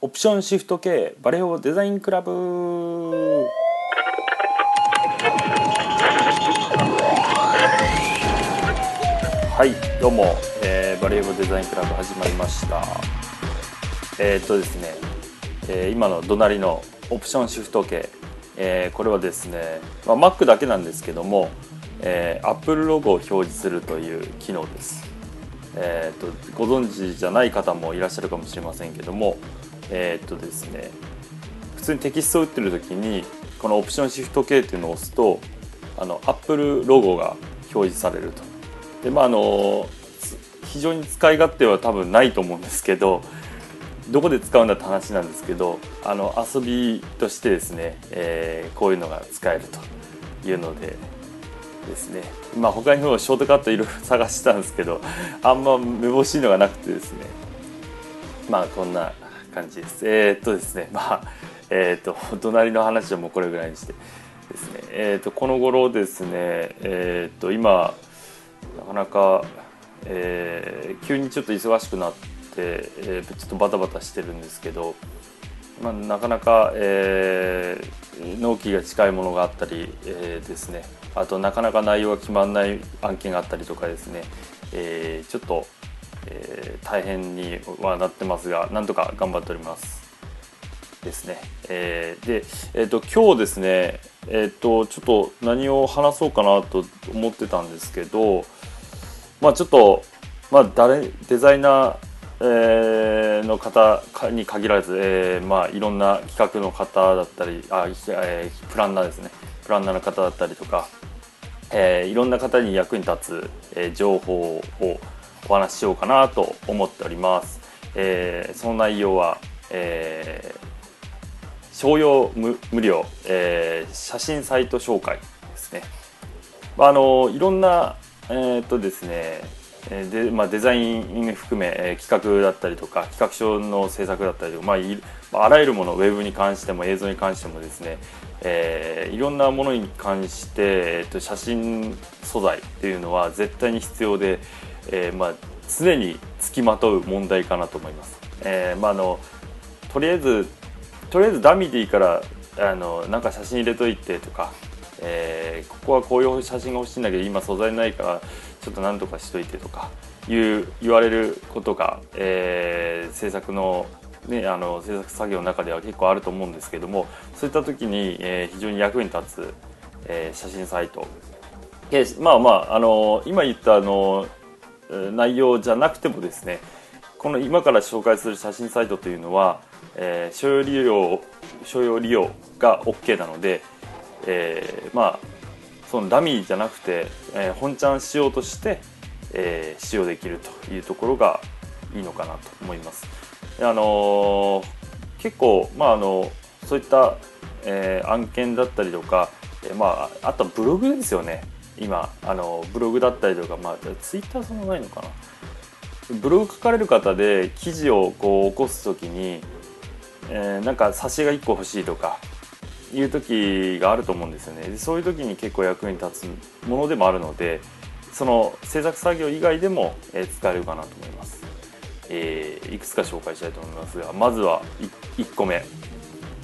オプションシフト系バレオデザインクラブ。はいどうも、えー、バレーボデザインクラブ始まりました。えー、っとですね、えー、今の隣のオプションシフト系、えー、これはですね、まあ、Mac だけなんですけども、えー、Apple ロゴを表示するという機能です。えーと、ご存知じゃない方もいらっしゃるかもしれませんけどもえっ、とですね普通にテキストを打ってる時にこのオプションシフト K っていうのを押すとあの Apple ロゴが表示されると。でまああの非常に使い勝手は多分ないと思うんですけどどこで使うんだって話なんですけどあの遊びとしてですね、えー、こういうのが使えるというのでですね。まあ他にもショートカットいろいろ探してたんですけどあんまめぼしいのがなくてですね。まあこんな感じです。えー、っとですね。まあえー、っと隣の話はもうこれぐらいにしてですね。えー、っとこの頃ですね。えっと今なかなか、え急にちょっと忙しくなって、えちょっとバタバタしてるんですけどまあ、なかなか、えー、納期が近いものがあったり、え、ですね。あとなかなか内容が決まらない案件があったりとかですね、え、ちょっと、えー、大変にはなってますがなんとか頑張っております。ですね、えー、で、えーと、今日ですねえっ、ー、とちょっと何を話そうかなと思ってたんですけどまあちょっとまあ誰デザイナーえー、の方に限らず、えーまあ、いろんな企画の方だったりあ、えー、プランナーですね。プランナーの方だったりとか、えー、いろんな方に役に立つ、えー、情報をお話ししようかなと思っております。えー、その内容は、えー、商用無無料、えー、写真サイト紹介ですね。あのいろんなえー、っとですねでまあ、デザイン含め、え企画だったりとか企画書の制作だったりとか、まあ、あらゆるものウェブに関しても映像に関してもですね、えー、いろんなものに関して、えー、と写真素材っていうのは絶対に必要で、えー、まあ、常につきまとう問題かなと思います。えー、まあ、あのとりあえずとりあえずダミーでいいからあのなんか写真入れといてとか、えー、ここはこういう写真が欲しいんだけど今素材ないからちょっと何とかしといてとかいう言われることが、えー、制作のね、あの制作作業の中では結構あると思うんですけどもそういった時に、えー、非常に役に立つ、えー、写真サイトでまあまああの今言ったあの内容じゃなくてもですねこの今から紹介する写真サイトというのは、えー、所要利用所要利用が OK なので、えー、まあそのダミーじゃなくて、えー、本ちゃん仕様として、えー、使用できるというところがいいのかなと思います。あのー、結構、まあ、あのそういった、えー、案件だったりとか、えー、まあ、あとはブログですよね今あのブログだったりとか、まあ、ツイッターそんなないのかな。ブログ書かれる方で記事をこう起こす時に、えー、なんか挿絵が1個欲しいとかいう時があると思うんですよね。そういう時に結構役に立つものでもあるのでその制作作業以外でも、え使えるかなと思います、えー、いくつか紹介したいと思いますがまずは 1, 1個目、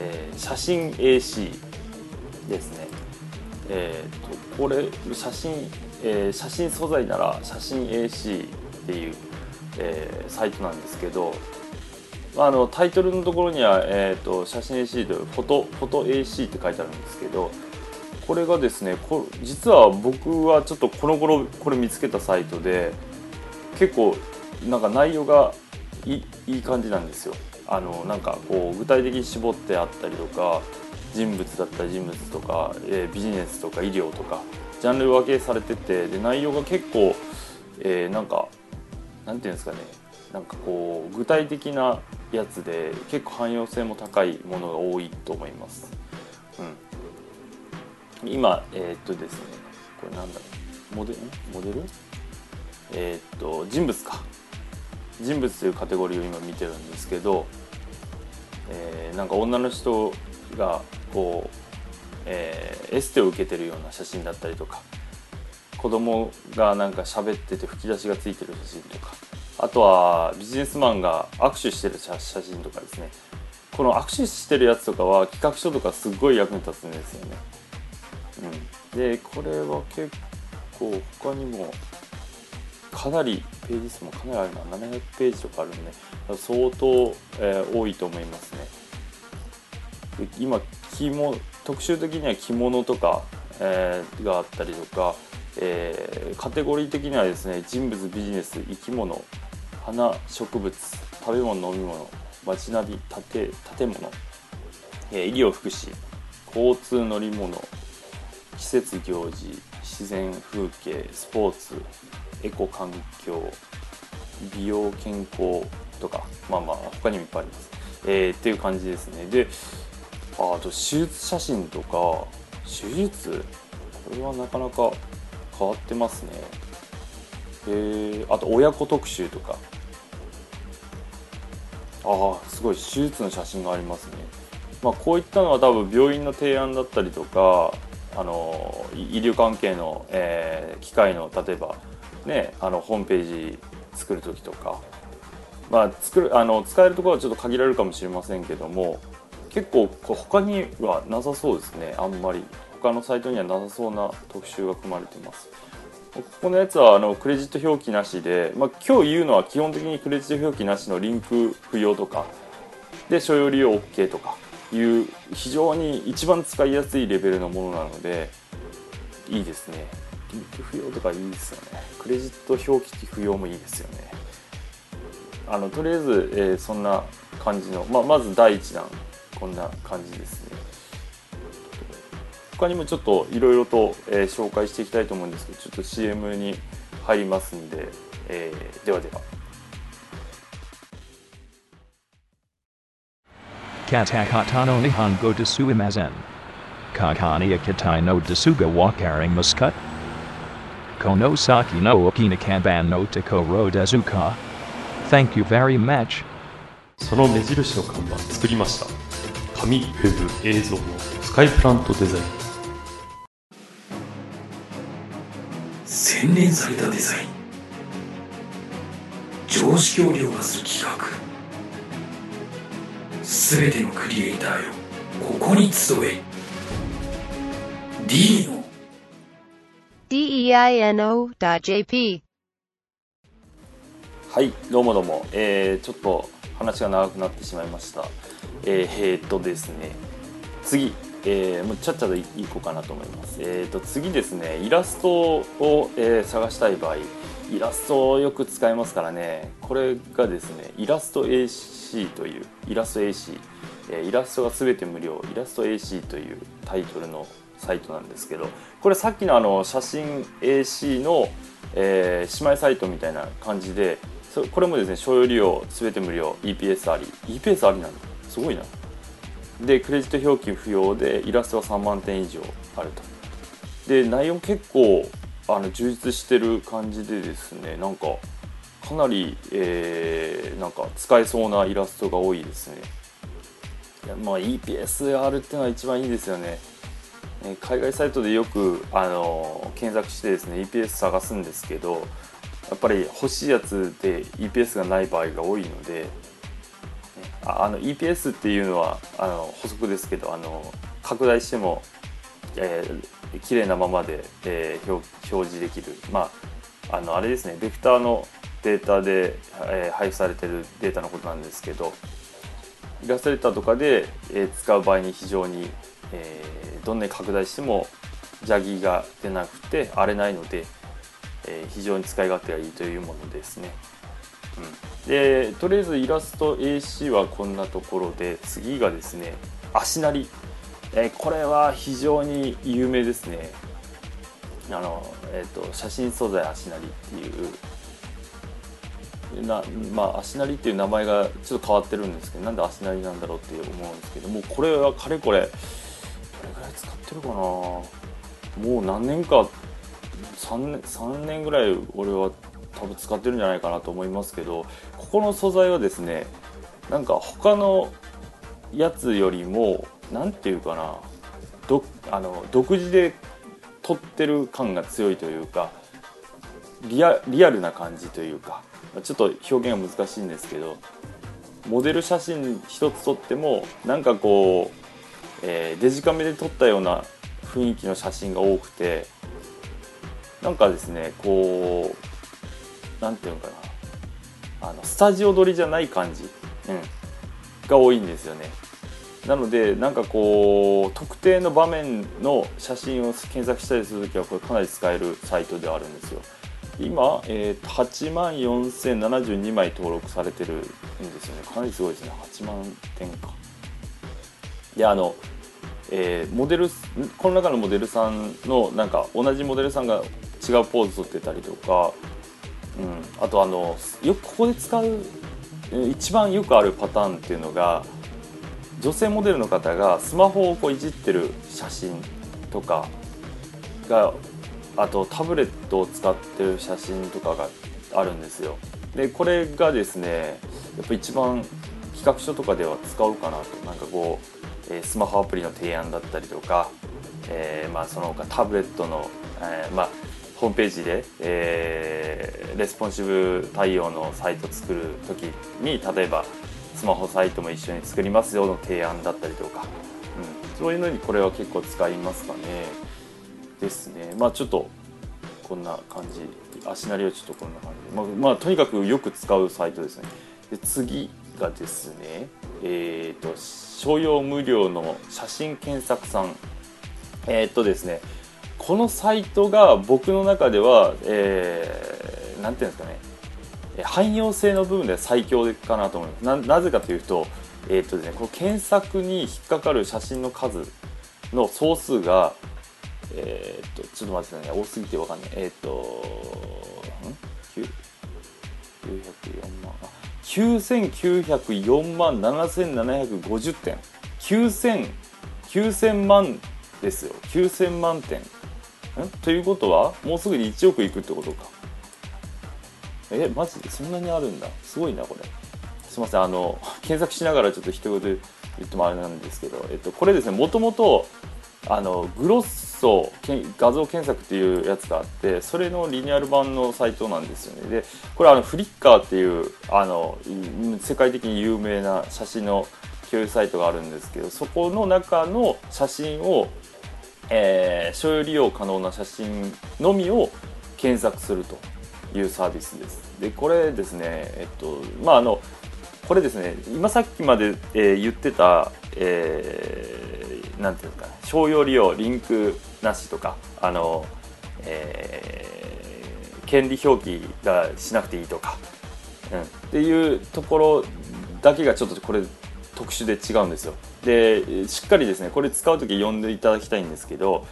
えー、写真 AC ですね。えーと、これ写真、えー、写真素材なら写真 AC っていう、えー、サイトなんですけどあのタイトルのところには、えーと、写真 AC でフォトフォト AC って書いてあるんですけどこれがですねこ実は僕はちょっとこの頃これ見つけたサイトで結構なんか内容がいいい感じなんですよ。あのなんかこう具体的に絞ってあったりとか人物だったり人物とか、えー、ビジネスとか医療とかジャンル分けされててで内容が結構、えー、なんかなんていうんですかねなんかこう具体的なやつで結構汎用性も高いものが多いと思います。うん、今えー、っとですねこれなんだろうモデル？モデル？えー、っと人物か。人物というカテゴリーを今見てるんですけど、えー、なんか女の人がこう、えー、エステを受けてるような写真だったりとか子供がなんか喋ってて吹き出しがついてる写真とかあとはビジネスマンが握手してる写真とかですね。この握手してるやつとかは企画書とかすっごい役に立つんですよね、うん、でこれは結構他にもかなりページ数もかなりあるな。700ページとかあるんで相当、えー、多いと思いますね。で今着物特集的には着物とか、えー、があったりとか、えー、カテゴリー的にはですね人物ビジネス生き物花植物食べ物飲み物街ナビ建建物、え、医療福祉交通乗り物季節行事自然風景スポーツエコ環境美容健康とかまあまあ他にもいっぱいあります、えー、っていう感じですね。であと手術写真とか手術？これはなかなか変わってますね。えー、あと親子特集とか。ああすごい手術の写真がありますね。まあこういったのは多分病院の提案だったりとかあの医療関係の、えー、機械の例えばねあのホームページ作る時とか。まあ作るあの使えるところはちょっと限られるかもしれませんけども結構他にはなさそうですね。あんまり。他のサイトにはなさそうな特集が組まれてます。ここのやつはあのクレジット表記なしで、まあ、今日言うのは基本的にクレジット表記なしのリンク不要とか。で所有利用 OK とか。いう非常に一番使いやすいレベルのものなのでいいですね。リンク不要とかいいですよねクレジット表記不要もいいですよねあのとりあえず、えー、そんな感じの、まあ、まず第1弾こんな感じですね他にもちょっといろいろと、えー、紹介していきたいと思うんですけどちょっと CM に入りますんで、えー、ではでは Katakata no Nihongo desu imazen. Kakani akitai no desuga wakaring muskut. Konosaki no okinakanban no takoro dezuka. Thank you very much. その目印の看板作りました。紙ウェブ映像のスカイプラントデザイン洗練されたデザイン。常識を凌駕する企画。すべてのクリエイターよここに集え。D の deino.jp はいどうもどうも、えー、ちょっと話が長くなってしまいました。えー、えー、っとですね。次えー、もうちゃっちゃといいこうかなと思います。えーと、次ですね。イラストを、えー、探したい場合イラストをよく使いますからね。これがですねイラスト AC というイラスト AC、えー、イラストが全て無料。イラスト AC というタイトルのサイトなんですけどこれさっきのあの写真 AC の、えー、姉妹サイトみたいな感じでこれもですね所有利用全て無料 EPS あり。EPS ありなんだすごいな。でクレジット表記不要でイラストは3万点以上あると。で内容結構あの充実してる感じでですねなんかかなり、えー、なんか使えそうなイラストが多いですね。まあ EPS あるっていうのは一番いいですよね。海外サイトでよくあの検索してですね EPS 探すんですけどやっぱり欲しいやつで EPS がない場合が多いのであの EPS っていうのはあの補足ですけどあの拡大しても、えー、綺麗なままで、えー、表示できる。まああのあれですねベクターのデータで、えー、配布されてるデータのことなんですけどイラストレーターとかで、えー、使う場合に非常に、えー、どんなに拡大しても邪気が出なくて荒れないので、えー、非常に使い勝手がいいというものですね。うん、でとりあえずイラスト AC はこんなところで次がですね足なり、えー、これは非常に有名ですね。あの、えーと、写真素材足なりっていう。なまあ足なりっていう名前がちょっと変わってるんですけどなんで足なりなんだろうって思うんですけどもこれはかれこれ使ってるかな。もう何年か3年 ,3 年ぐらい俺は多分使ってるんじゃないかなと思いますけどここの素材はですねなんか他のやつよりも何ていうかなどあの独自で取ってる感が強いというかリアリアルな感じというかちょっと表現が難しいんですけどモデル写真一つ撮ってもなんかこう、えーデジカメで撮ったような雰囲気の写真が多くてなんかですねこうなんていうのかな。あのスタジオ撮りじゃない感じ、うん、が多いんですよね。なのでなんかこう特定の場面の写真を検索したりするときはこれかなり使えるサイトではあるんですよ。今、えーと8万4072枚登録されてるんですよね。かなりすごいですね。8万点か。であの、えーモデルこの中のモデルさんのなんか同じモデルさんが違うポーズ撮ってたりとか、うん、あとあのよくここで使うえー一番よくあるパターンっていうのが女性モデルの方がスマホをこういじってる写真とかがあとタブレットを使ってる写真とかがあるんですよ。でこれがですねやっぱ一番企画書とかでは使うかなと。なんかこう、えスマホアプリの提案だったりとか、えーまあ、その他タブレットの、えーまあ、ホームページで、えーレスポンシブ対応のサイト作る時に例えばスマホサイトも一緒に作りますよの提案だったりとか、うん、そういうのにこれは結構使いますかね。ですね。まあちょっとこんな感じ。足なりはちょっとこんな感じ。まあ、まあ、とにかくよく使うサイトですね。で次がですねえっ、と商用無料の写真検索さん。えーとですねこのサイトが僕の中では、えーなんていうんですかね汎用性の部分では最強かなと思います。ななぜかというと,、えーとですね、この検索に引っかかる写真の数の総数がえーっとちょっと待ってくださいね多すぎてわかんない。えーっとん？9904万7750点。9000 9000万ですよ。9000万点。ということはもうすぐに1億いくってことか。えマジ？でそんなにあるんだ。すごいなこれ。すいません。あの検索しながらちょっと一言言ってもあれなんですけど、えっと、これですね。もともとあのグロッソけん画像検索っていうやつがあってそれのリニューアル版のサイトなんですよね。でこれあのフリッカーっていうあの世界的に有名な写真の共有サイトがあるんですけどそこの中の写真を、えー所有利用可能な写真のみを検索するというサービスです。でこれですねえっとまああのこれですね今さっきまで、えー言ってた、えーなんていうんですかね商用利用リンクなしとかあの、えー権利表記がしなくていいとか、うん、っていうところだけがちょっとこれ特殊で違うんですよ。でしっかりですねこれ使う時読んでいただきたいんですけど、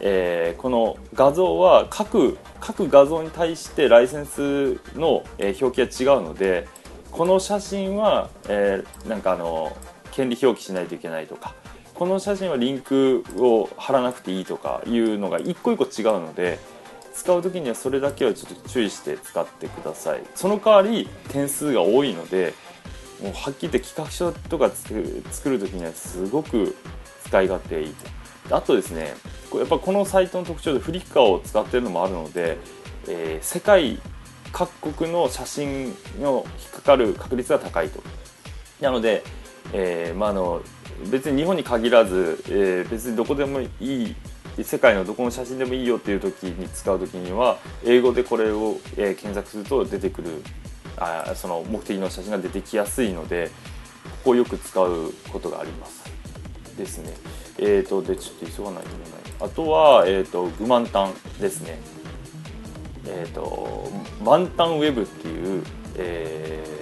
えーこの画像は各各画像に対してライセンスの、え表記が違うのでこの写真は、えーなんかあの権利表記しないといけないとかこの写真はリンクを貼らなくていいとかいうのが一個一個違うので使う時にはそれだけはちょっと注意して使ってください。その代わり点数が多いのでもうはっきり言って企画書とか作る時にはすごく使い勝手いいと。あとですねやっぱこのサイトの特徴でフリッカーを使ってるのもあるので、えー世界各国の写真の引っかかる確率が高いと。なので、えーまあ、あの別に日本に限らず、えー別にどこでもいい世界のどこの写真でもいいよっていう時に使う時には英語でこれを、えー検索すると出てくるあその目的の写真が出てきやすいのでここをよく使うことがあります。ですね。えー、とでちょっと急がないといけない。あとは、えー、とグマンタンですね。えー、とマンタンウェブっていう、えー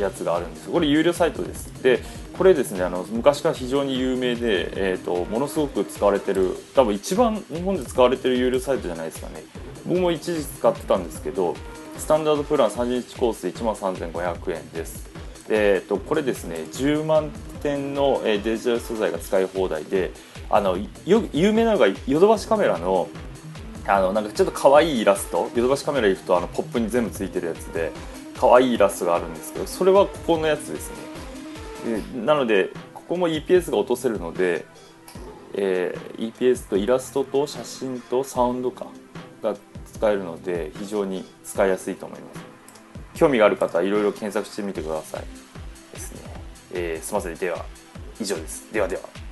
やつがあるんですこれ有料サイトですでこれですねあの昔から非常に有名で、えー、とものすごく使われてる多分一番日本で使われてる有料サイトじゃないですかね。僕も一時使ってたんですけどスタンダードプラン30日コース1万3500円です。えー、とこれですね10万点のデジタル素材が使い放題であの有名なのがヨドバシカメラのあのなんかちょっと可愛いイラスト。ヨドバシカメラ行くとあのポップに全部ついてるやつで可愛いイラストがあるんですけどそれはここのやつですね。なのでここも EPS が落とせるので、えー EPS とイラストと写真とサウンド感が使えるので非常に使いやすいと思います。興味がある方はいろいろ検索してみてくださいですね、えーすみません。では以上です。ではでは。